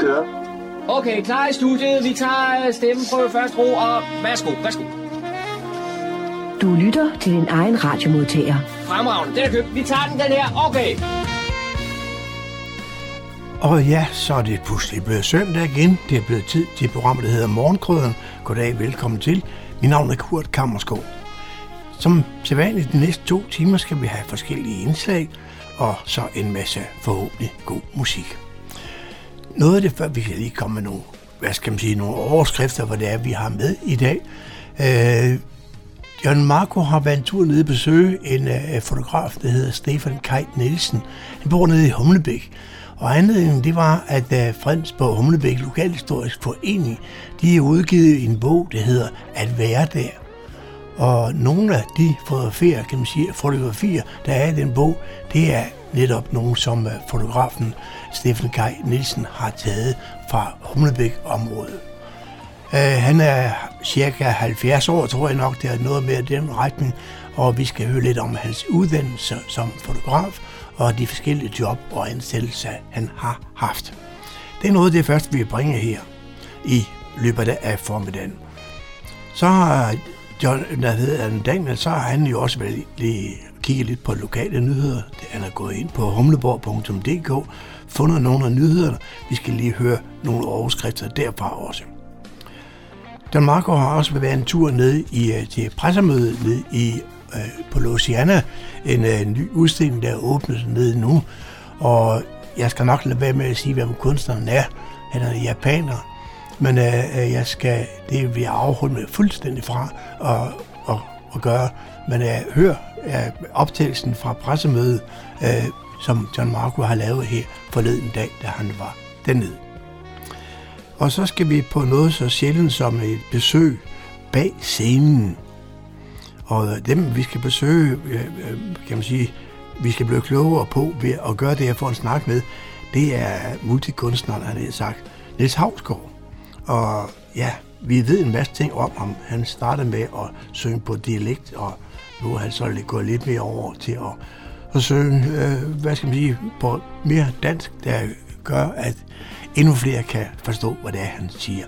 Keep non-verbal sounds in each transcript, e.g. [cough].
Kører. Okay, klar i studiet. Vi tager stemmeprøve først, ro, og værsgo, værsgo. Du lytter til din egen radiomodtager. Fremragende, den er købt. Vi tager den, den her. Okay. Og ja, så er det pludselig blevet søndag igen. Det er blevet tid til programmet, der hedder Morgenkrøden. Goddag, velkommen til. Mit navn er Kurt Kammerskov. Som sædvanligt de næste to timer skal vi have forskellige indslag, og så en masse forhåbentlig god musik. Noget af det før, vi kan lige komme med nogle, hvad skal man sige, nogle overskrifter, hvad det er, vi har med i dag. Øh, John Marco har været en tur nede og besøge en uh, fotograf, der hedder Stefan Kajt Nielsen. Han bor nede i Humlebæk. Og anledningen det var, at uh, Fredensborg Humlebæk Lokalhistorisk Forening, de har udgivet en bog, der hedder At være der. Og nogle af de fotografier, kan man sige, fotografier, der er i den bog, det er netop nogle, som øh, fotografen Steffen Kaj Nielsen har taget fra Humlebæk-området. Uh, han er cirka 70 år, tror jeg nok, det er noget med den retning, og vi skal høre lidt om hans uddannelse som fotograf og de forskellige job og ansættelser, han har haft. Det er noget af det første, vi bringer her i løbet af formiddagen. Så har John, der hedder Daniel, så har han jo også været lige kigget lidt på lokale nyheder. Han er gået ind på humleborg.dk, fundet nogle af nyhederne. Vi skal lige høre nogle overskrifter derfra også. Don Marco har også været en tur ned i, øh, til pressemødet ned i, øh, på Louisiana, en øh, ny udstilling, der er åbnet nede nu. Og jeg skal nok lade være med at sige, hvem kunstneren er. Han er japaner. Men øh, øh, jeg skal, det vil jeg afholde mig fuldstændig fra at, at, at gøre. Men jeg øh, hører øh, optagelsen fra pressemødet, øh, som John Marco har lavet her forleden dag, da han var dernede. Og så skal vi på noget så sjældent som et besøg bag scenen. Og øh, dem, vi skal besøge, øh, kan man sige, vi skal blive klogere på ved at gøre det, jeg får en snak med, det er multikunstneren, han har sagt, Niels Havsgaard. Og ja, vi ved en masse ting om ham. Han startede med at synge på dialekt, og nu er han så gået lidt mere over til at, at synge, øh, hvad skal man sige, på mere dansk, der gør, at endnu flere kan forstå, hvad det er, han siger.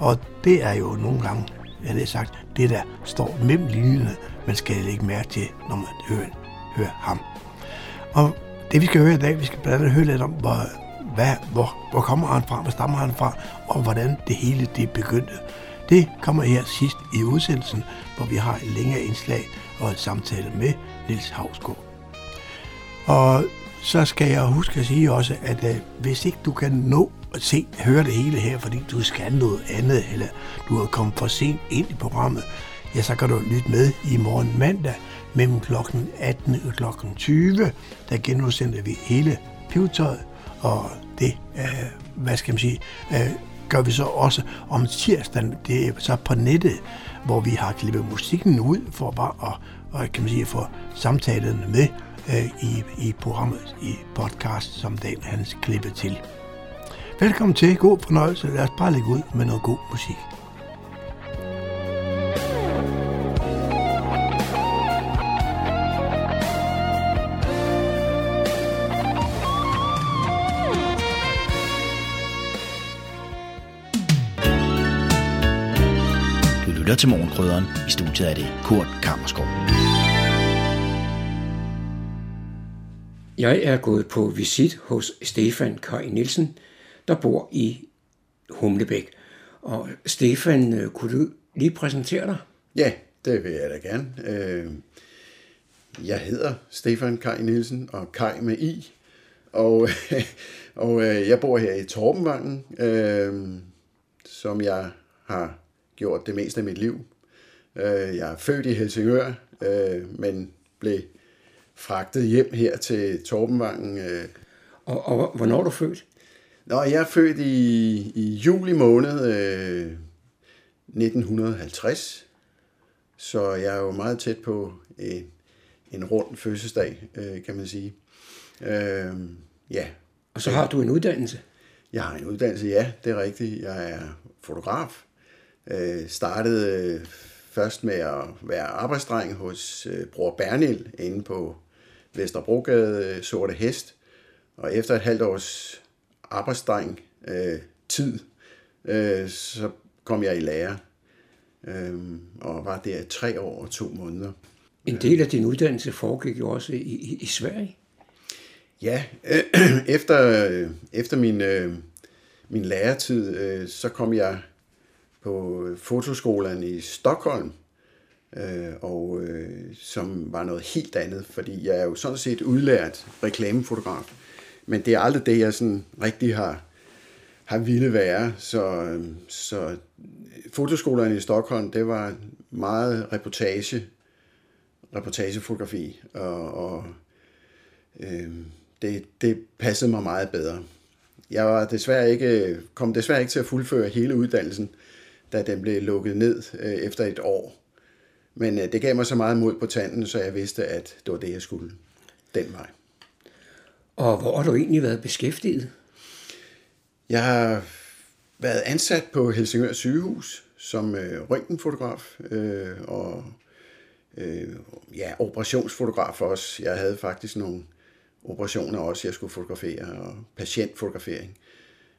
Og det er jo nogle gange, jeg har sagt, det der står mellem linjerne, man skal lægge mærke til, når man hører, hører ham. Og det vi skal høre i dag, vi skal blandt andet høre lidt om, hvor, hvad, hvor, hvor kommer han fra, hvor stammer han fra, og hvordan det hele det begyndte. Det kommer her sidst i udsendelsen, hvor vi har et længere indslag og et samtale med Nils Havsgaard. Og så skal jeg huske at sige også, at øh, hvis ikke du kan nå at se, høre det hele her, fordi du skal noget andet, eller du er kommet for sent ind i programmet, ja, så kan du lytte med i morgen mandag mellem kl. 18 og kl. 20. Der genudsender vi hele pivetøjet, og det, øh, hvad skal man sige, øh, gør vi så også om tirsdagen. Det er så på nettet, hvor vi har klippet musikken ud for bare at, og, kan man sige, få samtalen med øh, i, i programmet, i podcast, som Dan hans klippet til. Velkommen til. God fornøjelse. Lad os bare lægge ud med noget god musik. Lytter til Morgenkrydderen. I studiet er det Kurt Kammerskov. Jeg er gået på visit hos Stefan Kaj Nielsen, der bor i Humlebæk. Og Stefan, øh, kunne du lige præsentere dig? Ja, det vil jeg da gerne. Øh, jeg hedder Stefan Kaj Nielsen, og Kaj med I. Og, [laughs] og øh, jeg bor her i Torbenvangen, som jeg har gjort det meste af mit liv. Jeg er født i Helsingør, men blev fragtet hjem her til Torbenvangen. Og, og hvornår er du født? Nå, jeg er født i, i juli måned øh, 1950, så jeg er jo meget tæt på en, en rund fødselsdag, øh, kan man sige. Øh, ja. Og så har du en uddannelse? Jeg har en uddannelse, ja, det er rigtigt. Jeg er fotograf. Øh, startede øh, først med at være arbejdsdreng hos øh, bror Bernil inde på Vesterbrogade, Sorte Hest. Og efter et halvt års arbejdsdreng øh, tid, øh, så kom jeg i lære, øh, og var der tre år og to måneder. En del af din uddannelse foregik jo også i, i, i Sverige. Ja, øh, [clears throat] efter, øh, efter min, øh, min læretid, øh, så kom jeg på fotoskolen i Stockholm, øh, og øh, som var noget helt andet, fordi jeg er jo sådan set udlært reklamefotograf, men det er aldrig det, jeg sådan rigtig har, har ville være. Så, øh, så fotoskolen i Stockholm, det var meget reportage, reportagefotografi, og, og øh, det, det passede mig meget bedre. Jeg var desværre ikke, kom desværre ikke til at fuldføre hele uddannelsen, da den blev lukket ned øh, efter et år. Men øh, det gav mig så meget mod på tanden, så jeg vidste, at det var det, jeg skulle den vej. Og hvor har du egentlig været beskæftiget? Jeg har været ansat på Helsingør sygehus som øh, røntgenfotograf øh, og øh, ja, operationsfotograf også. Jeg havde faktisk nogle operationer også, jeg skulle fotografere, og patientfotografering.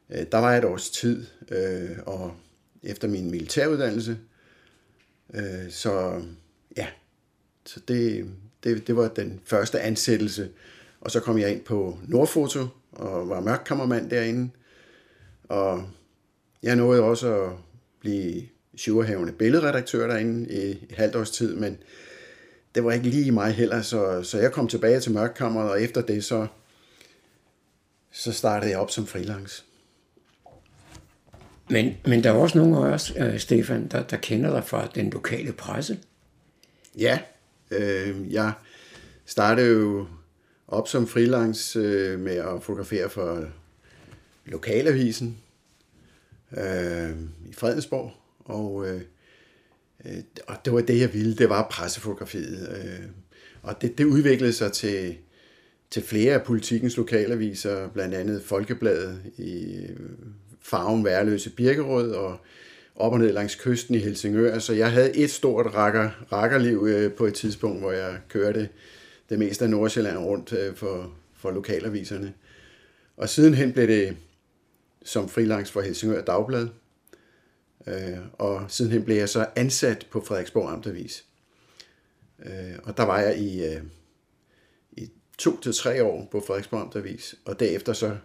Øh, der var et års tid, øh, og efter min militæruddannelse, øh, så ja, så det, det, det var den første ansættelse, og så kom jeg ind på Nordfoto og var mørkkammermand derinde. Og jeg nåede også at blive syverhavende billedredaktør derinde i et halvt års tid, men det var ikke lige mig heller, så, så jeg kom tilbage til mørkkammeret, og efter det så, så startede jeg op som freelance. Men, men der er også nogle af os, øh, Stefan, der, der kender dig fra den lokale presse. Ja, øh, jeg startede jo op som freelance øh, med at fotografere for lokalavisen øh, i Fredensborg, og, øh, og det var det, jeg ville, det var pressefotografiet. Øh, og det, det udviklede sig til, til flere af politikens lokalaviser, blandt andet Folkebladet i farven Værløse Birkerød og op og ned langs kysten i Helsingør. Så jeg havde et stort rakker, rakkerliv øh, på et tidspunkt, hvor jeg kørte det meste af Nordsjælland rundt øh, for, for lokalaviserne. Og sidenhen blev det som freelance for Helsingør Dagblad. Øh, og sidenhen blev jeg så ansat på Frederiksborg Amtavis. Øh, og der var jeg i, øh, i to til tre år på Frederiksborg Amtavis, og derefter så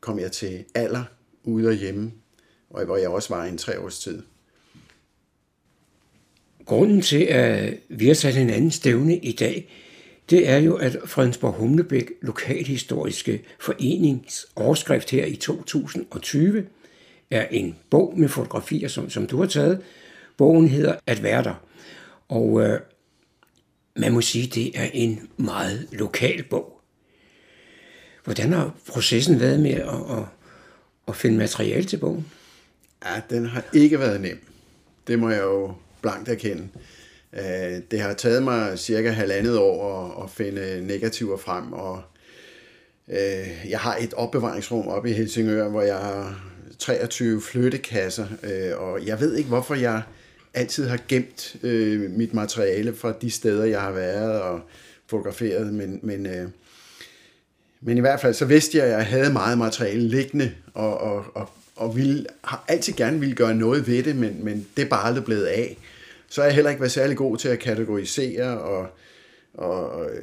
kom jeg til alder ude og hjemme, og hvor jeg også var i en tre års tid. Grunden til, at vi har sat en anden stævne i dag, det er jo, at Fredensborg Humlebæk Lokalhistoriske Forenings overskrift her i 2020 er en bog med fotografier, som, som du har taget. Bogen hedder At være der. Og øh, man må sige, det er en meget lokal bog. Hvordan har processen været med at, at, at finde materiale til bogen? Ja, den har ikke været nem. Det må jeg jo blankt erkende. Øh, det har taget mig cirka halvandet år at finde negativer frem, og øh, jeg har et opbevaringsrum oppe i Helsingør, hvor jeg har 23 flyttekasser, øh, og jeg ved ikke, hvorfor jeg altid har gemt mit materiale fra de steder, jeg har været og fotograferet, men, men, men i hvert fald så vidste jeg, at jeg havde meget materiale liggende, og, og, og, og ville, har altid gerne ville gøre noget ved det, men, men det er bare aldrig blevet af så har jeg heller ikke været særlig god til at kategorisere og, og øh,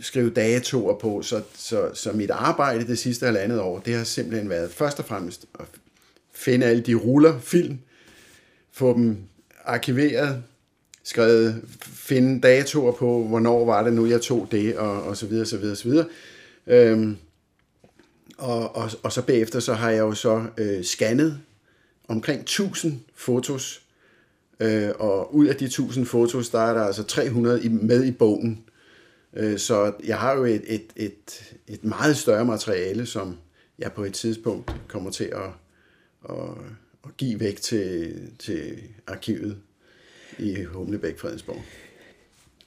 skrive datoer på. Så, så, så mit arbejde det sidste halvandet år, det har simpelthen været først og fremmest at finde alle de ruller, film, få dem arkiveret, skrevet, finde datoer på, hvornår var det nu, jeg tog det, og, og så videre, så videre, så videre. Øhm, og, og, og så bagefter, så har jeg jo så øh, scannet omkring 1000 fotos Øh, og ud af de 1000 fotos, der er der altså 300 i, med i bogen. Øh, så jeg har jo et, et, et, et meget større materiale, som jeg på et tidspunkt kommer til at, at, at give væk til, til arkivet i Humlebæk Fredensborg.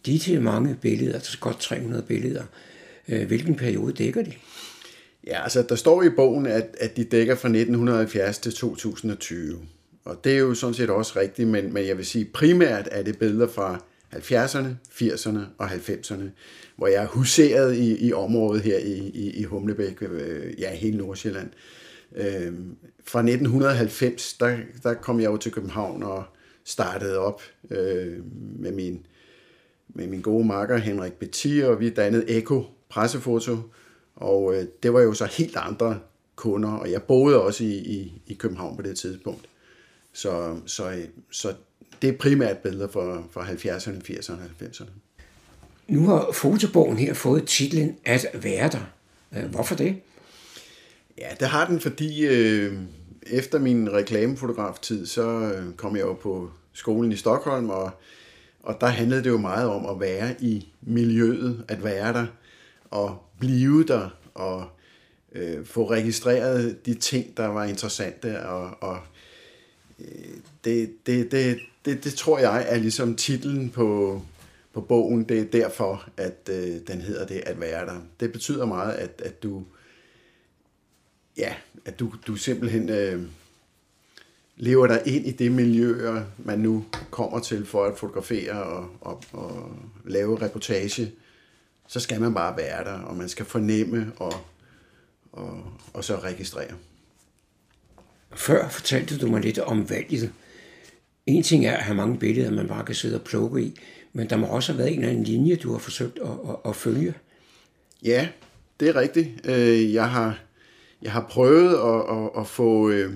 De til mange billeder, altså godt 300 billeder, øh, Øh, hvilken periode dækker de? Ja, altså der står i bogen, at, at de dækker fra 1970 til 2020. Og det er jo sådan set også rigtigt, men, men jeg vil sige, primært er det billeder fra 70'erne, 80'erne og 90'erne, hvor jeg er huseret i, i området her i, i, i Humlebæk, øh, ja, hele Nordsjælland. Øh, fra 1990, der, der kom jeg jo til København og startede op øh, med min med min gode makker Henrik Betir, og vi dannede Eko Pressefoto, og øh, det var jo så helt andre kunder, og jeg boede også i, i, i København på det tidspunkt. Så, så, så det er primært billeder fra, fra 70'erne, 80'erne og 90'erne. Nu har fotobogen her fået titlen At være der. Øh, hvorfor det? Ja, det har den, fordi øh, efter min reklamefotograftid, så øh, kom jeg jo på skolen i Stockholm, og, og der handlede det jo meget om at være i miljøet, at være der, og blive der, og øh, få registreret de ting, der var interessante, og, og øh, det, det, det, det, det tror jeg er ligesom titlen på, på bogen. Det er derfor, at øh, den hedder det, at være der. Det betyder meget, at, at du ja, at du, du simpelthen øh, lever dig ind i det miljø, man nu kommer til for at fotografere og, og, og lave reportage, så skal man bare være der, og man skal fornemme og, og, og så registrere. Før fortalte du mig lidt om valget. En ting er at have mange billeder, man bare kan sidde og plukke i, men der må også have været en eller anden linje, du har forsøgt at, at, at følge. Ja, det er rigtigt. Øh, jeg har, jeg har prøvet at, at, at få øh,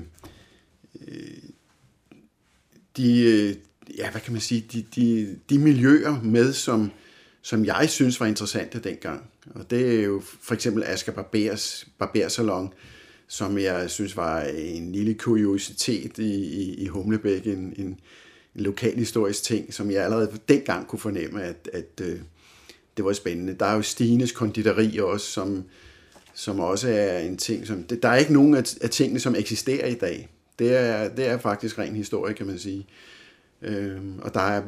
de, øh, ja, hvad kan man sige, de, de, de miljøer med, som, som jeg synes var interessante dengang. Og det er jo for eksempel Asger Barbers Barbersalon, som jeg synes var en lille kuriositet i, i, i Humlebæk, en, en, en lokal historisk ting, som jeg allerede dengang kunne fornemme, at, at øh, det var spændende. Der er jo Stines konditori også, som, som også er en ting, som... Det, der er ikke nogen af, af tingene, som eksisterer i dag. Det er, det er faktisk ren historie, kan man sige. Øh, Øh, og der er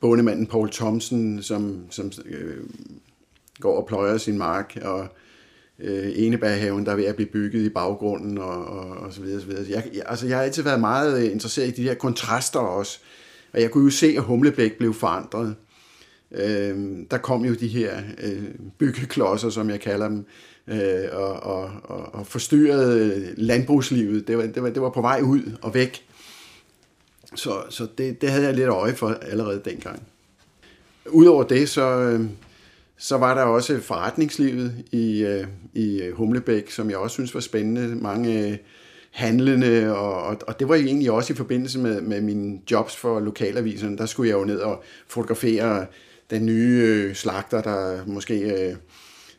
bondemanden Paul Thomsen, som, som øh, går og pløjer sin mark, og øh, Enebærhaven, der er ved at blive bygget i baggrunden, og, og, og så videre. Så videre. Jeg, jeg, altså, jeg har altid været meget øh, interesseret i de her kontraster også, og jeg kunne jo se, at Humlebæk blev forandret. Øh, der kom jo de her øh, byggeklodser, som jeg kalder dem, øh, og, og, og, og forstyrrede øh, landbrugslivet. Det var, det, var, det var på vej ud og væk. Så, så det, det havde jeg lidt øje for allerede dengang. Udover det, så, øh, så var der også forretningslivet i, øh, i Humlebæk, som jeg også synes var spændende. Mange øh, handlende, og, og, og det var jo egentlig også i forbindelse med, med mine jobs for lokalaviserne. Der skulle jeg jo ned og fotografere den nye slagter, der måske øh,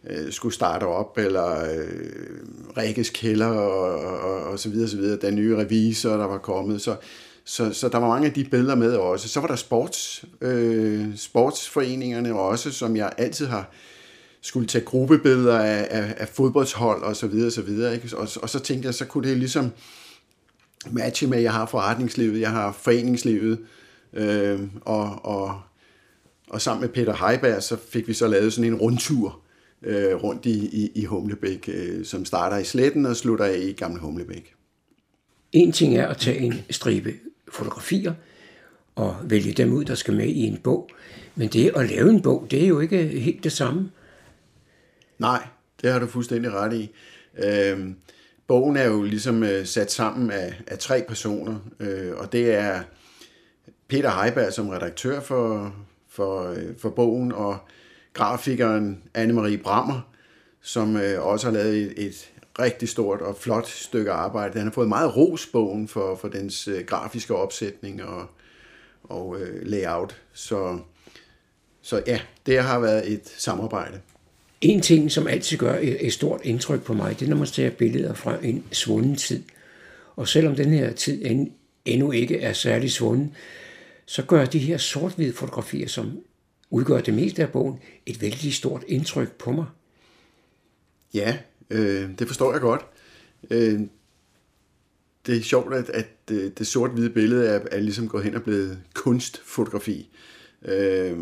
øh, skulle starte op, eller øh, Rikkes kælder, og, og, og så videre, så videre. Den nye revisor, der var kommet. Så, så, så der var mange af de billeder med også. Så var der sports, øh, sportsforeningerne også, som jeg altid har skulle tage gruppebilleder af, af, af fodboldshold og så videre, og så videre. Ikke? Og, og så tænkte jeg, så kunne det ligesom matche med, at jeg har forretningslivet, jeg har foreningslivet, øh, og, og, og sammen med Peter Heiberg, så fik vi så lavet sådan en rundtur øh, rundt i, i, i Humlebæk, øh, som starter i Sletten og slutter af i Gamle Humlebæk. En ting er at tage en stribe fotografier og vælge dem ud, der skal med i en bog. Men det at lave en bog, det er jo ikke helt det samme. Nej, det har du fuldstændig ret i. Øhm, bogen er jo ligesom øh, sat sammen af, af tre personer, øh, og det er Peter Heiberg som redaktør for, for, øh, for bogen, og grafikeren Anne-Marie Brammer, som øh, også har lavet et, et rigtig stort og flot stykke arbejde. Han har fået meget ros bogen for, for dens øh, grafiske opsætning og, og øh, layout. Så, så ja, det har været et samarbejde. En ting, som altid gør et, et stort indtryk på mig, det er, når man ser billeder fra en svunden tid. Og selvom den her tid end, endnu ikke er særlig svunden, så gør de her sort-hvide fotografier, som udgør det meste af bogen, et vældig stort indtryk på mig. Ja, øh, det forstår jeg godt. Øh, det er sjovt, at, at øh, det sort-hvide billede er, er ligesom gået hen og blevet kunstfotografi. Øh,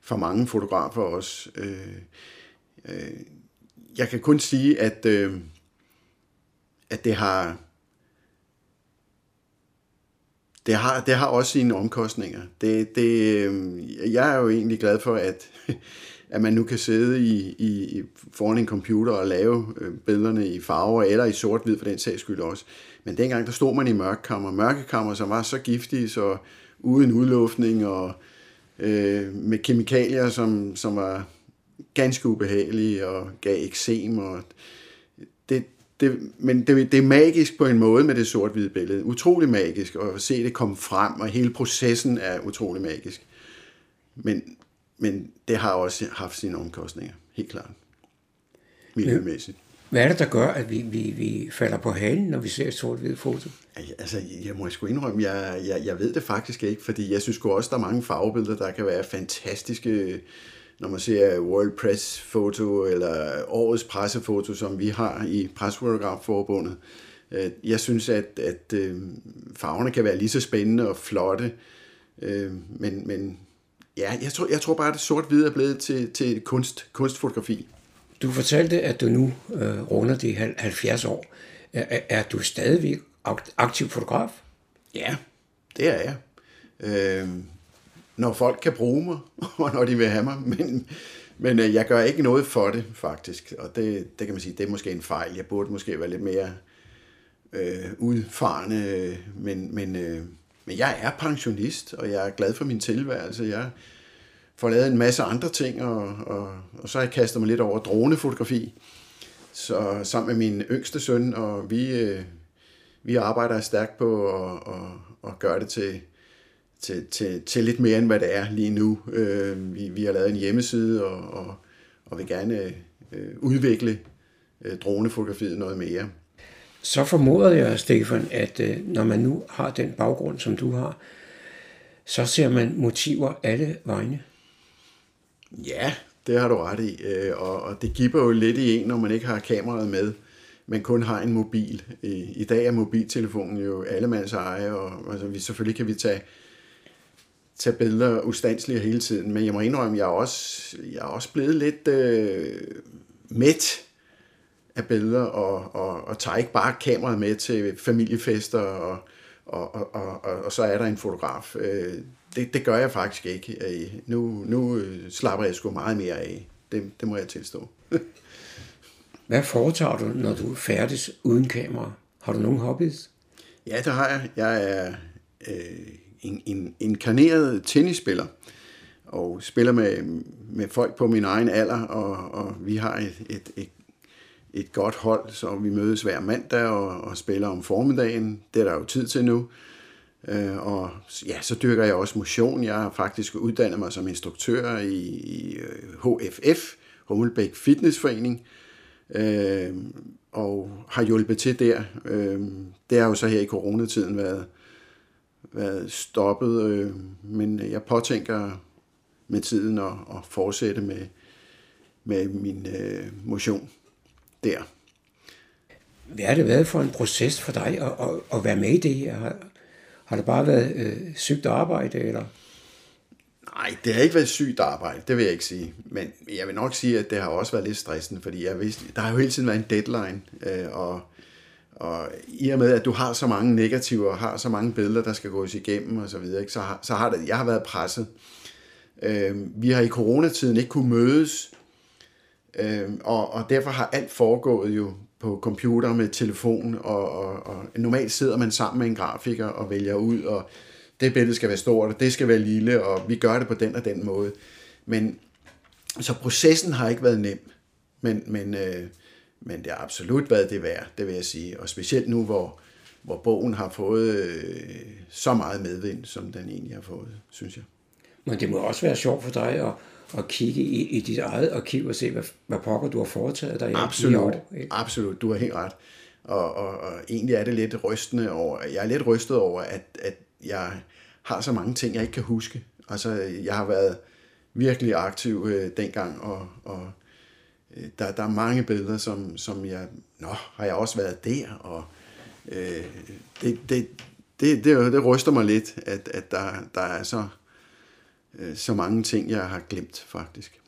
for mange fotografer også. Øh, øh, jeg kan kun sige, at, øh, at det har det har, det har også sine omkostninger. Det, det, øh, jeg er jo egentlig glad for, at, at man nu kan sidde i, i, foran en computer og lave øh, billederne i farver, eller i sort-hvid for den sags skyld også. Men dengang, der stod man i mørkekammer. Mørkekammer, som var så giftige, så uden udluftning og øh, med kemikalier, som, som var ganske ubehagelige og gav eksem. Og det, det, men det, det er magisk på en måde med det sort-hvide billede. Utrolig magisk at se det komme frem, og hele processen er utrolig magisk. Men, men det har også haft sine omkostninger, helt klart. Miljømæssigt. Hvad er det, der gør, at vi, vi, vi falder på halen, når vi ser et sort-hvidt foto? Altså, jeg må sgu indrømme, jeg, jeg, jeg ved det faktisk ikke, fordi jeg synes også, der er mange farvebilleder, der kan være fantastiske, når man ser World Press foto eller årets pressefoto, som vi har i Presfotografforbundet. Øh, jeg synes, at, at øh, farverne kan være lige så spændende og flotte, øh, men, men ja, jeg tror, jeg tror bare, at sort-hvid er blevet til, til kunst, kunstfotografi. Du fortalte, at du nu øh, runder de 70 år. Er, er du stadigvæk aktiv fotograf? Ja, det er jeg. Øh, når folk kan bruge mig, [laughs] og når de vil have mig. Men, men øh, jeg gør ikke noget for det, faktisk. Og det, det kan man sige, det er måske en fejl. Jeg burde måske være lidt mere øh, udfarende. Men, men, øh, men jeg er pensionist, og jeg er glad for min tilværelse. Jeg får lavet en masse andre ting, og, og, og så har jeg kastet mig lidt over dronefotografi. Så sammen med min yngste søn, og vi, øh, vi arbejder stærkt på at, at, at gøre det til, til, til, til lidt mere end hvad det er lige nu. Øh, vi, vi har lavet en hjemmeside og, og, og vil gerne øh, udvikle øh, dronefotografiet noget mere. Så formoder jeg, Stefan, at øh, når man nu har den baggrund, som du har, så ser man motiver alle vegne. Ja, det har du ret i, øh, og, og det giver jo lidt i en, når man ikke har kameraet med, men kun har en mobil. I, i dag er mobiltelefonen jo allemands eje, og altså, vi, selvfølgelig kan vi tage, tage billeder ustandslige hele tiden, men jeg må indrømme, jeg er også, jeg er også blevet lidt øh, mæt af billeder, og, og, og tager ikke bare kameraet med til familiefester, og, og, og, og, og, og så er der en fotograf. Øh, det, det gør jeg faktisk ikke. Øh, nu, nu øh, slapper jeg sgu meget mere af. Det, det må jeg tilstå. [laughs] Hvad foretager du, når du færdes uden kamera? Har du nogen hobbies? Ja, det har jeg. Jeg er øh, en, en inkarneret tennisspiller, og spiller med, med folk på min egen alder, og, og vi har et, et, et, et godt hold, så vi mødes hver mandag og, og spiller om formiddagen. Det er der jo tid til nu. Øh, og ja, så dyrker jeg også motion. Jeg har faktisk uddannet mig som instruktør i, i øh, HFF, Hummelbæk Fitnessforening, øh, og har hjulpet til der. Øh, det har jo så her i coronatiden været, været stoppet, øh, men jeg påtænker med tiden at, at fortsætte med, med min øh, motion der. Hvad har det været for en proces for dig at, at, at være med i det her? Har det bare været øh, sygt arbejde, eller? Nej, det har ikke været sygt arbejde, det vil jeg ikke sige. Men jeg vil nok sige, at det har også været lidt stressende, fordi jeg vidste, der har jo hele tiden været en deadline, øh, og, og i og med, at du har så mange negativer, og har så mange billeder, der skal gås igennem og så videre, ikke, så, har, så har det, jeg har været presset. Øh, vi har i coronatiden ikke kunne mødes, øh, og, og derfor har alt foregået jo på computer med telefon, og, og, og normalt sidder man sammen med en grafiker og vælger ud, og det billede skal være stort, og det skal være lille, og vi gør det på den og den måde. Men så processen har ikke været nem, men, men, øh, men det har absolut været det værd, det vil jeg sige. Og specielt nu, hvor, hvor bogen har fået øh, så meget medvind, som den egentlig har fået, synes jeg. Men det må også være sjovt for dig at, at kigge i, i dit eget arkiv og se, hvad, hvad pokker du har foretaget dig absolut, i år. Ikke? Absolut, du har helt ret. Og, og, og egentlig er det lidt rystende over, jeg er lidt rystet over, at, at jeg har så mange ting, jeg ikke kan huske. Altså, jeg har været virkelig aktiv øh, dengang, og, og øh, der, der er mange billeder, som, som jeg, nå, har jeg også været der, og øh, det, det, det, det, det ryster mig lidt, at, at der, der er så så mange ting, jeg har glemt faktisk.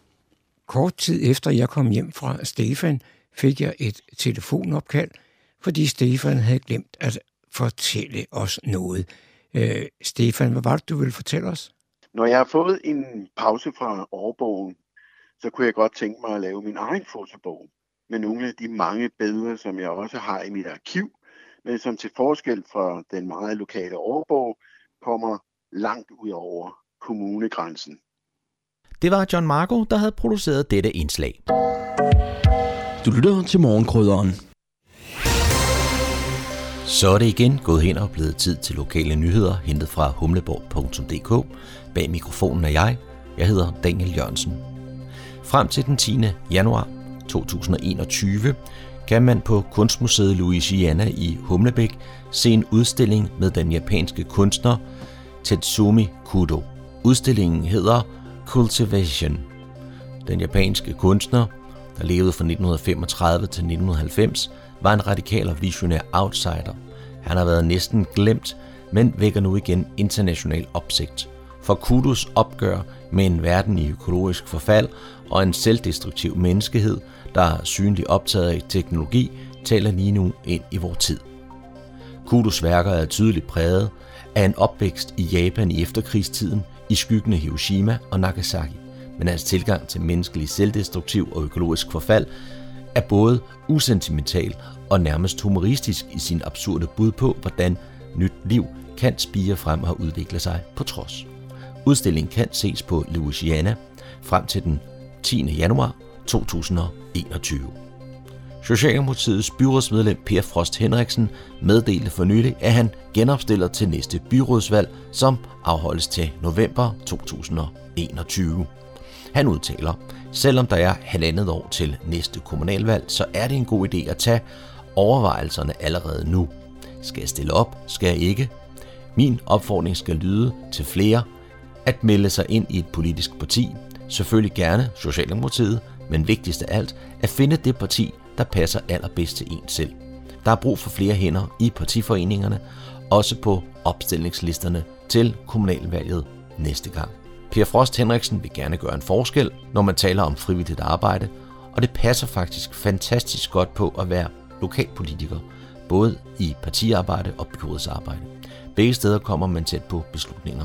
Kort tid efter jeg kom hjem fra Stefan, fik jeg et telefonopkald, fordi Stefan havde glemt at fortælle os noget. Øh, Stefan, hvad var det, du ville fortælle os? Når jeg har fået en pause fra årbogen, så kunne jeg godt tænke mig at lave min egen fotobog med nogle af de mange billeder, som jeg også har i mit arkiv, men som til forskel fra den meget lokale årbog kommer langt ud over kommunegrænsen. Det var John Marco, der havde produceret dette indslag. Du lytter til morgenkrydderen. Så er det igen gået hen og blevet tid til lokale nyheder, hentet fra humleborg.dk. Bag mikrofonen er jeg. Jeg hedder Daniel Jørgensen. Frem til den 10. januar 2021 kan man på Kunstmuseet Louisiana i Humlebæk se en udstilling med den japanske kunstner Tetsumi Kudo. Udstillingen hedder Cultivation. Den japanske kunstner, der levede fra 1935 til 1990, var en radikal og visionær outsider. Han har været næsten glemt, men vækker nu igen international opsigt. For Kudos opgør med en verden i økologisk forfald og en selvdestruktiv menneskehed, der er synligt optaget af teknologi, taler lige nu ind i vores tid. Kudos værker er tydeligt præget af en opvækst i Japan i efterkrigstiden i skyggen af Hiroshima og Nagasaki, men hans tilgang til menneskelig selvdestruktiv og økologisk forfald er både usentimental og nærmest humoristisk i sin absurde bud på, hvordan nyt liv kan spire frem og udvikle sig på trods. Udstillingen kan ses på Louisiana frem til den 10. januar 2021. Socialdemokratiets byrådsmedlem Per Frost Henriksen meddelte for nylig, at han genopstiller til næste byrådsvalg, som afholdes til november 2021. Han udtaler, selvom der er halvandet år til næste kommunalvalg, så er det en god idé at tage overvejelserne allerede nu. Skal jeg stille op? Skal jeg ikke? Min opfordring skal lyde til flere at melde sig ind i et politisk parti. Selvfølgelig gerne Socialdemokratiet, men vigtigst af alt at finde det parti, der passer allerbedst til en selv. Der er brug for flere hænder i partiforeningerne, også på opstillingslisterne til kommunalvalget næste gang. Per Frost Henriksen vil gerne gøre en forskel, når man taler om frivilligt arbejde, og det passer faktisk fantastisk godt på at være lokalpolitiker, både i partiarbejde og byrådsarbejde. Begge steder kommer man tæt på beslutninger.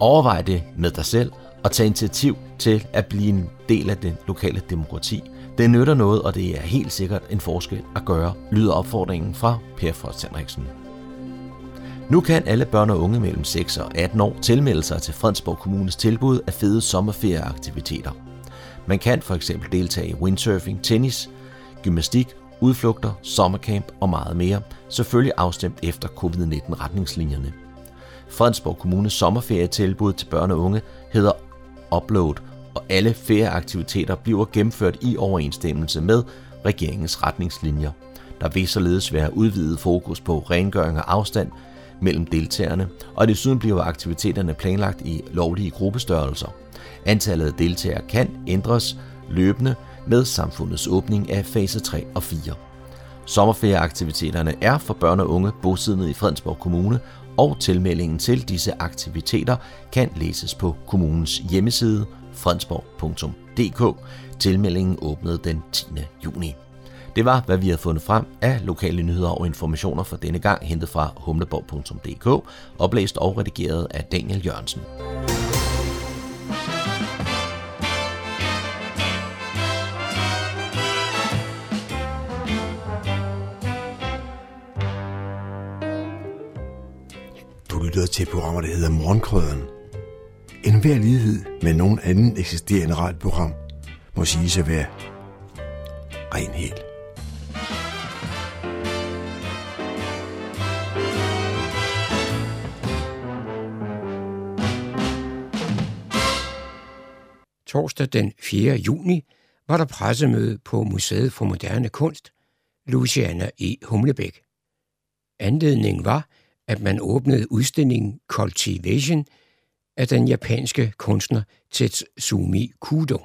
Overvej det med dig selv og tag initiativ til at blive en del af det lokale demokrati. Det nytter noget, og det er helt sikkert en forskel at gøre, lyder opfordringen fra Per Frost Henriksen. Nu kan alle børn og unge mellem 6 og 18 år tilmelde sig til Fredensborg Kommunes tilbud af fede sommerferieaktiviteter. Man kan for eksempel deltage i windsurfing, tennis, gymnastik, udflugter, sommercamp og meget mere, selvfølgelig afstemt efter covid-19-retningslinjerne. Fredensborg Kommunes sommerferietilbud til børn og unge hedder Upload, og alle ferieaktiviteter bliver gennemført i overensstemmelse med regeringens retningslinjer. Der vil således være udvidet fokus på rengøring og afstand mellem deltagerne, og desuden bliver aktiviteterne planlagt i lovlige gruppestørrelser. Antallet af deltagere kan ændres løbende med samfundets åbning af fase 3 og 4. Sommerferieaktiviteterne er for børn og unge bosiddende i Fredensborg Kommune, og tilmeldingen til disse aktiviteter kan læses på kommunens hjemmeside fredensborg.dk. Tilmeldingen åbnede den 10. juni. Det var, hvad vi har fundet frem af lokale nyheder og informationer for denne gang, hentet fra humleborg.dk, oplæst og redigeret af Daniel Jørgensen. Du lytter til programmet, der hedder Morgenkrøden. En hver lighed med nogen anden eksisterende radioprogram må siges at være ren helt. Torsdag den 4. juni var der pressemøde på Museet for Moderne Kunst, Luciana i Humlebæk. Anledningen var, at man åbnede udstillingen Cultivation af den japanske kunstner Tetsumi Kudo,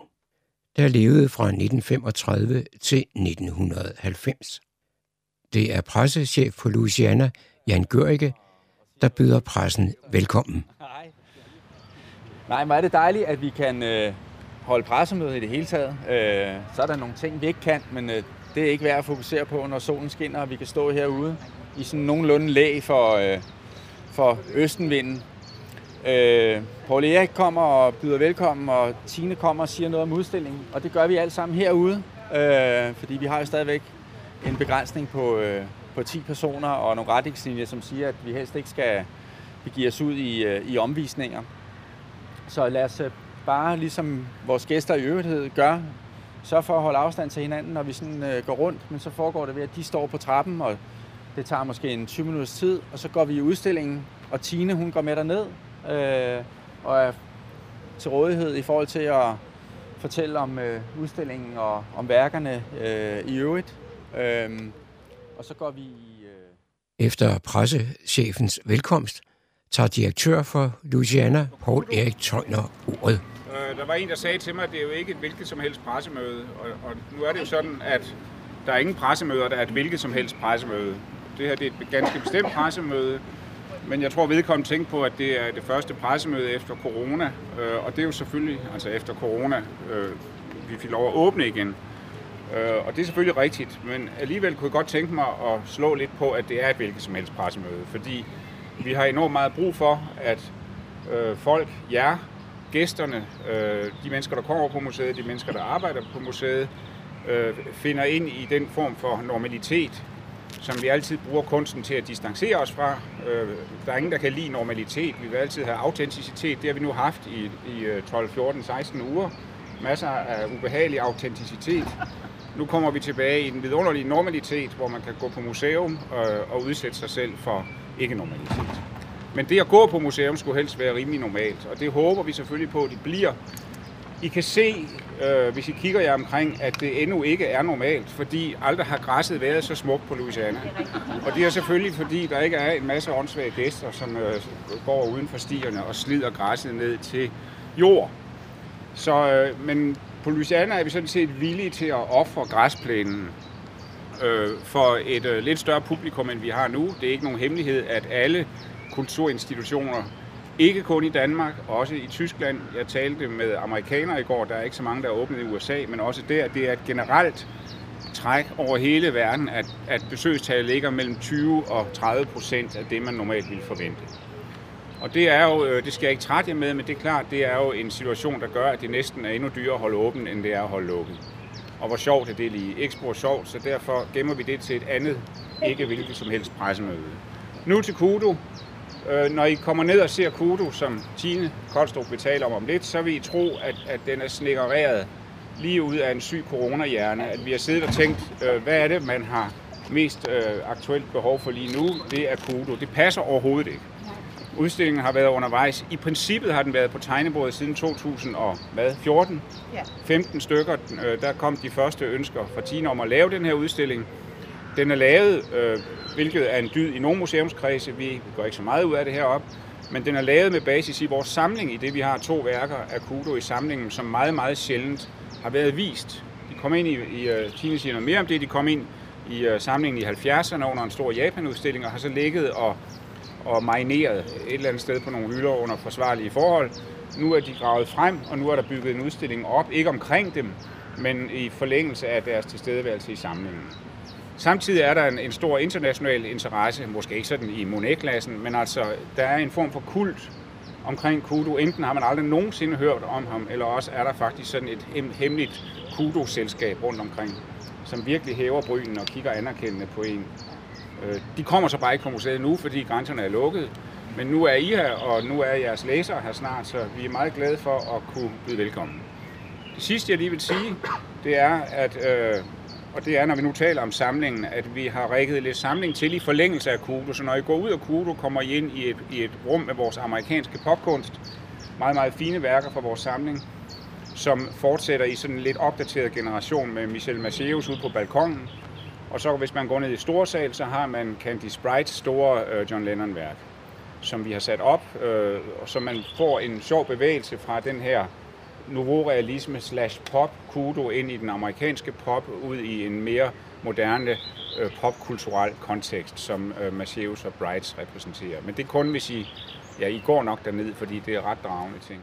der levede fra 1935 til 1990. Det er pressechef på Louisiana, Jan Gørike, der byder pressen velkommen. Hej. Nej, hvor er det dejligt, at vi kan øh, holde pressemøde i det hele taget. Øh, så er der nogle ting, vi ikke kan, men øh, det er ikke værd at fokusere på, når solen skinner, og vi kan stå herude i sådan nogenlunde læg for, øh, for østenvinden. Øh, Paul Erik kommer og byder velkommen, og Tine kommer og siger noget om udstillingen. Og det gør vi alt sammen herude, øh, fordi vi har jo stadigvæk en begrænsning på, øh, på 10 personer og nogle retningslinjer, som siger, at vi helst ikke skal begive os ud i, øh, i omvisninger. Så lad os øh, bare, ligesom vores gæster i øvrighed gør, sørge for at holde afstand til hinanden, når vi sådan, øh, går rundt. Men så foregår det ved, at de står på trappen, og det tager måske en 20 minutters tid, og så går vi i udstillingen, og Tine hun går med derned øh, og er til rådighed i forhold til at fortælle om øh, udstillingen og om værkerne øh, i øvrigt. Øh, og så går vi i... Øh... Efter pressechefens velkomst tager direktør for Louisiana, Paul Erik Tøjner, ordet. Øh, der var en, der sagde til mig, at det er jo ikke et hvilket som helst pressemøde. Og, og nu er det jo sådan, at der er ingen pressemøder, der er et hvilket som helst pressemøde. Det her det er et ganske bestemt pressemøde, men jeg tror, vedkommende tænkte på, at det er det første pressemøde efter corona. Øh, og det er jo selvfølgelig, altså efter corona, øh, vi fik lov at åbne igen. Øh, og det er selvfølgelig rigtigt, men alligevel kunne jeg godt tænke mig at slå lidt på, at det er et hvilket som helst pressemøde. Fordi vi har enormt meget brug for, at øh, folk, jer, gæsterne, øh, de mennesker, der kommer på museet, de mennesker, der arbejder på museet, øh, finder ind i den form for normalitet, som vi altid bruger kunsten til at distancere os fra. Øh, der er ingen, der kan lide normalitet. Vi vil altid have autenticitet. Det har vi nu haft i, i 12, 14, 16 uger. Masser af ubehagelig autenticitet. Nu kommer vi tilbage i den vidunderlige normalitet, hvor man kan gå på museum øh, og udsætte sig selv for ikke-normalitet. Men det at gå på museum skulle helst være rimelig normalt, og det håber vi selvfølgelig på, at det bliver. I kan se, øh, hvis I kigger jer omkring, at det endnu ikke er normalt, fordi aldrig har græsset været så smukt på Louisiana. Og det er selvfølgelig, fordi der ikke er en masse åndssvage gæster, som øh, går uden for stierne og slider græsset ned til jord. Så, øh, men på Louisiana er vi sådan set villige til at ofre græsplænen øh, for et øh, lidt større publikum, end vi har nu. Det er ikke nogen hemmelighed, at alle kulturinstitutioner, ikke kun i Danmark, også i Tyskland. Jeg talte med amerikanere i går, der er ikke så mange, der er åbnet i USA, men også der, det er et generelt træk over hele verden, at, at besøgstallet ligger mellem 20 og 30 procent af det, man normalt ville forvente. Og det er jo, øh, det skal jeg ikke trætte jer med, men det er klart, det er jo en situation, der gør, at det næsten er endnu dyrere at holde åbent, end det er at holde lukket. Og hvor sjovt er det lige. Ikke sjovt, så derfor gemmer vi det til et andet, ikke hvilket som helst pressemøde. Nu til Kudo. Øh, når I kommer ned og ser Kudo, som Tine Koldstrup vil tale om om lidt, så vil I tro, at, at den er snikkereret lige ud af en syg coronahjerne. At vi har siddet og tænkt, øh, hvad er det, man har mest øh, aktuelt behov for lige nu? Det er Kudo. Det passer overhovedet ikke. Udstillingen har været undervejs. I princippet har den været på tegnebordet siden 2014. Ja. 15 stykker. Øh, der kom de første ønsker fra Tine om at lave den her udstilling. Den er lavet, øh, hvilket er en dyd i nogle museumskredse. Vi går ikke så meget ud af det herop, Men den er lavet med basis i vores samling, i det vi har to værker af Kudo i samlingen, som meget, meget sjældent har været vist. De kom ind i, i uh, Tine siger noget mere om det, de kom ind i uh, samlingen i 70'erne under en stor Japan-udstilling, og har så ligget og, og marineret et eller andet sted på nogle hylder under forsvarlige forhold. Nu er de gravet frem, og nu er der bygget en udstilling op, ikke omkring dem, men i forlængelse af deres tilstedeværelse i samlingen. Samtidig er der en, en stor international interesse, måske ikke sådan i Monet-klassen, men altså, der er en form for kult omkring Kudo. Enten har man aldrig nogensinde hørt om ham, eller også er der faktisk sådan et hemmeligt Kudo-selskab rundt omkring, som virkelig hæver brynen og kigger anerkendende på en. Øh, de kommer så bare ikke på museet nu, fordi grænserne er lukket. Men nu er I her, og nu er jeres læsere her snart, så vi er meget glade for at kunne byde velkommen. Det sidste, jeg lige vil sige, det er, at øh, og det er, når vi nu taler om samlingen, at vi har rækket lidt samling til i forlængelse af Kudo. Så når I går ud af Kudo, kommer I ind i et, i et rum med vores amerikanske popkunst. Meget, meget fine værker fra vores samling, som fortsætter i sådan en lidt opdateret generation med Michel Maceus ude på balkongen. Og så hvis man går ned i Storsal, så har man Candy Sprites store øh, John Lennon-værk, som vi har sat op, øh, og så man får en sjov bevægelse fra den her nouveau realisme slash pop kudo ind i den amerikanske pop, ud i en mere moderne øh, popkulturel kontekst, som øh, Maceus og Brights repræsenterer. Men det er kun, hvis I, ja, I går nok derned, fordi det er ret dragende ting.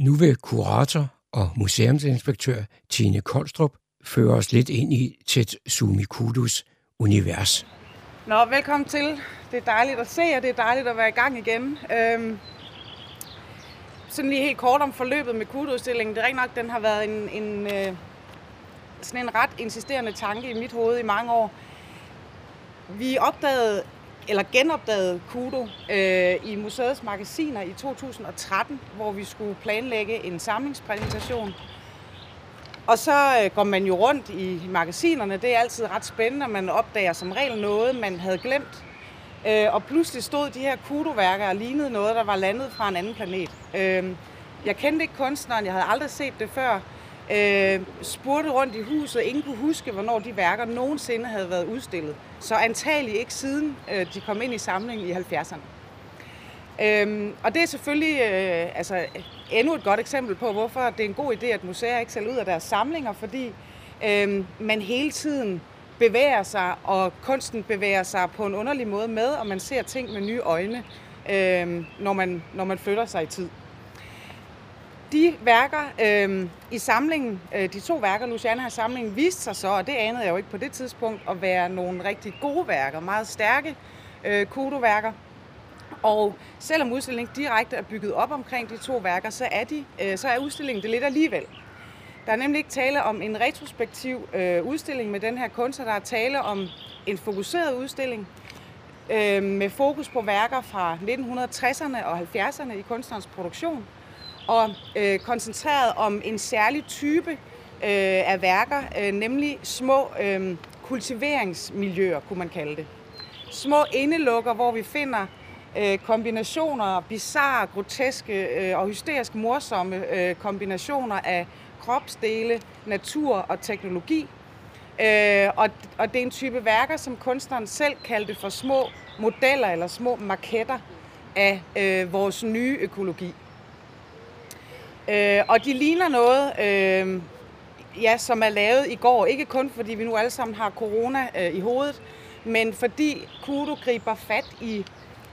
Nu vil kurator og museumsinspektør Tine Koldstrup føre os lidt ind i Tetsumi Kudus univers. Nå, velkommen til. Det er dejligt at se jer, det er dejligt at være i gang igen. Øhm, sådan lige helt kort om forløbet med kudeudstillingen. Det er rigtig nok, den har været en, en, øh, sådan en ret insisterende tanke i mit hoved i mange år. Vi opdagede, eller genopdagede Kudo øh, i museets magasiner i 2013, hvor vi skulle planlægge en samlingspræsentation. Og så øh, går man jo rundt i magasinerne. Det er altid ret spændende, man opdager som regel noget, man havde glemt. Øh, og pludselig stod de her kudoværker og lignede noget, der var landet fra en anden planet. Øh, jeg kendte ikke kunstneren, jeg havde aldrig set det før. Øh, spurgte rundt i huset, ingen kunne huske, hvornår de værker nogensinde havde været udstillet. Så antagelig ikke siden øh, de kom ind i samlingen i 70'erne. Øhm, og det er selvfølgelig øh, altså, endnu et godt eksempel på, hvorfor det er en god idé, at museer ikke sælger ud af deres samlinger, fordi øh, man hele tiden bevæger sig, og kunsten bevæger sig på en underlig måde med, og man ser ting med nye øjne, øh, når, man, når man flytter sig i tid. De værker øh, i samlingen, øh, de to værker, Luciana har samlingen, viste sig så, og det anede jeg jo ikke på det tidspunkt, at være nogle rigtig gode værker, meget stærke øh, kodoværker. Og selvom udstillingen direkte er bygget op omkring de to værker, så er, de, øh, så er udstillingen det lidt alligevel. Der er nemlig ikke tale om en retrospektiv øh, udstilling med den her kunstner. Der er tale om en fokuseret udstilling øh, med fokus på værker fra 1960'erne og 70'erne i kunstnerens produktion. Og øh, koncentreret om en særlig type øh, af værker, øh, nemlig små øh, kultiveringsmiljøer, kunne man kalde det. Små indelukker, hvor vi finder øh, kombinationer, bizarre, groteske øh, og hysterisk morsomme øh, kombinationer af kropsdele, natur og teknologi. Øh, og, og det er en type værker, som kunstneren selv kaldte for små modeller eller små maketter af øh, vores nye økologi. Øh, og de ligner noget, øh, ja, som er lavet i går. Ikke kun fordi vi nu alle sammen har corona øh, i hovedet, men fordi Kudo griber fat i,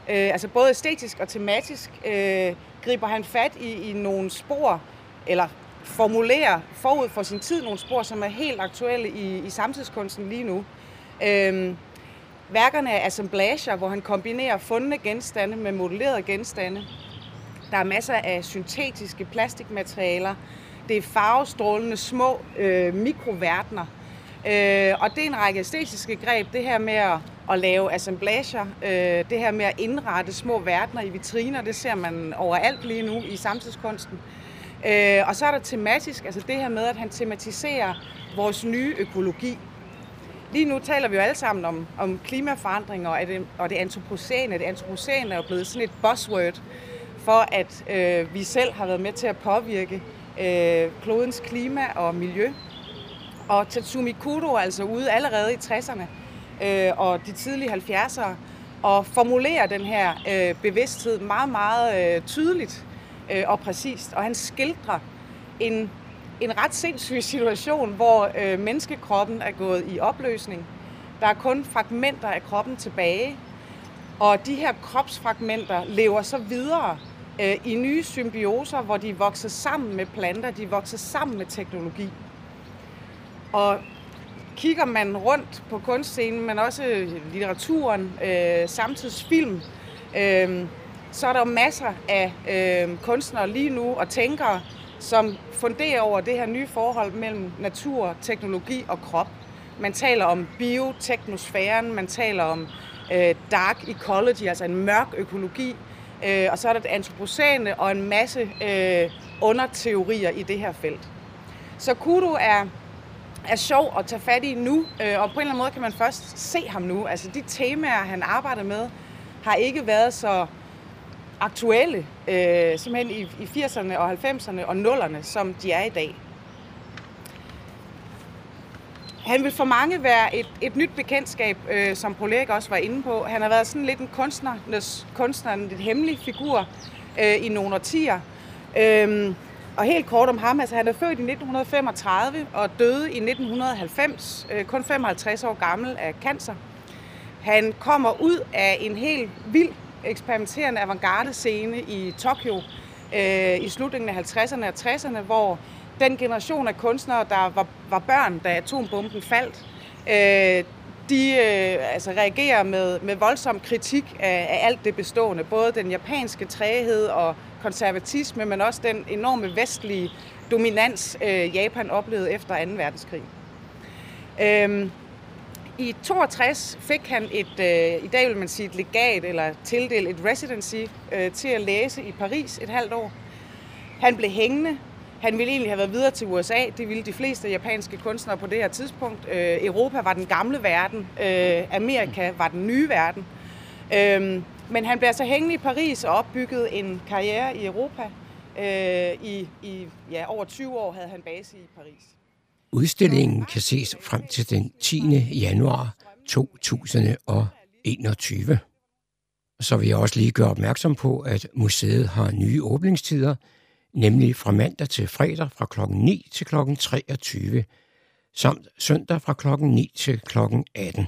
øh, altså både æstetisk og tematisk, øh, griber han fat i, i nogle spor, eller formulerer forud for sin tid nogle spor, som er helt aktuelle i, i samtidskunsten lige nu. Øhm, værkerne er assemblager, hvor han kombinerer fundne genstande med modellerede genstande. Der er masser af syntetiske plastikmaterialer. Det er farvestrålende små øh, mikroverdener. Øh, og det er en række æstetiske greb, det her med at, at lave assemblager, øh, det her med at indrette små verdener i vitriner, det ser man overalt lige nu i samtidskunsten. Øh, Øh, og så er der tematisk, altså det her med, at han tematiserer vores nye økologi. Lige nu taler vi jo alle sammen om, om klimaforandringer og det, og det antropocene. Det antropocene er jo blevet sådan et buzzword for, at øh, vi selv har været med til at påvirke øh, klodens klima og miljø. Og Tatsumi Kudo er altså ude allerede i 60'erne øh, og de tidlige 70'ere og formulerer den her øh, bevidsthed meget, meget øh, tydeligt øh, og præcist. Og han skildrer en, en ret sindssyg situation, hvor øh, menneskekroppen er gået i opløsning. Der er kun fragmenter af kroppen tilbage, og de her kropsfragmenter lever så videre øh, i nye symbioser, hvor de vokser sammen med planter, de vokser sammen med teknologi. Og kigger man rundt på kunstscenen, men også litteraturen, øh, samtidsfilm, øh, så er der masser af øh, kunstnere lige nu og tænkere, som funderer over det her nye forhold mellem natur, teknologi og krop. Man taler om bioteknosfæren, man taler om øh, dark ecology, altså en mørk økologi, øh, og så er der det antropocene og en masse øh, underteorier i det her felt. Så Kudo er, er sjov at tage fat i nu, øh, og på en eller anden måde kan man først se ham nu. Altså de temaer, han arbejder med, har ikke været så aktuelle, øh, simpelthen i, i 80'erne og 90'erne og 0'erne, som de er i dag. Han vil for mange være et, et nyt bekendtskab, øh, som Proleg også var inde på. Han har været sådan lidt en kunstnernes, kunstner, en lidt hemmelig figur øh, i nogle årtier. Øhm, og helt kort om ham, altså han er født i 1935 og døde i 1990, øh, kun 55 år gammel af cancer. Han kommer ud af en helt vild eksperimenterende avantgarde-scene i Tokyo øh, i slutningen af 50'erne og 60'erne, hvor den generation af kunstnere, der var, var børn, da atombomben faldt, øh, de øh, altså reagerer med, med voldsom kritik af, af alt det bestående. Både den japanske træhed og konservatisme, men også den enorme vestlige dominans, øh, Japan oplevede efter 2. verdenskrig. Øhm, i 62 fik han et, øh, i dag vil man sige et legat, eller tildelt et residency øh, til at læse i Paris et halvt år. Han blev hængende. Han ville egentlig have været videre til USA. Det ville de fleste japanske kunstnere på det her tidspunkt. Øh, Europa var den gamle verden. Øh, Amerika var den nye verden. Øh, men han blev så hængende i Paris og opbyggede en karriere i Europa. Øh, i, I ja, over 20 år havde han base i Paris. Udstillingen kan ses frem til den 10. januar 2021. Så vil jeg også lige gøre opmærksom på, at museet har nye åbningstider, nemlig fra mandag til fredag fra kl. 9 til kl. 23, samt søndag fra kl. 9 til kl. 18.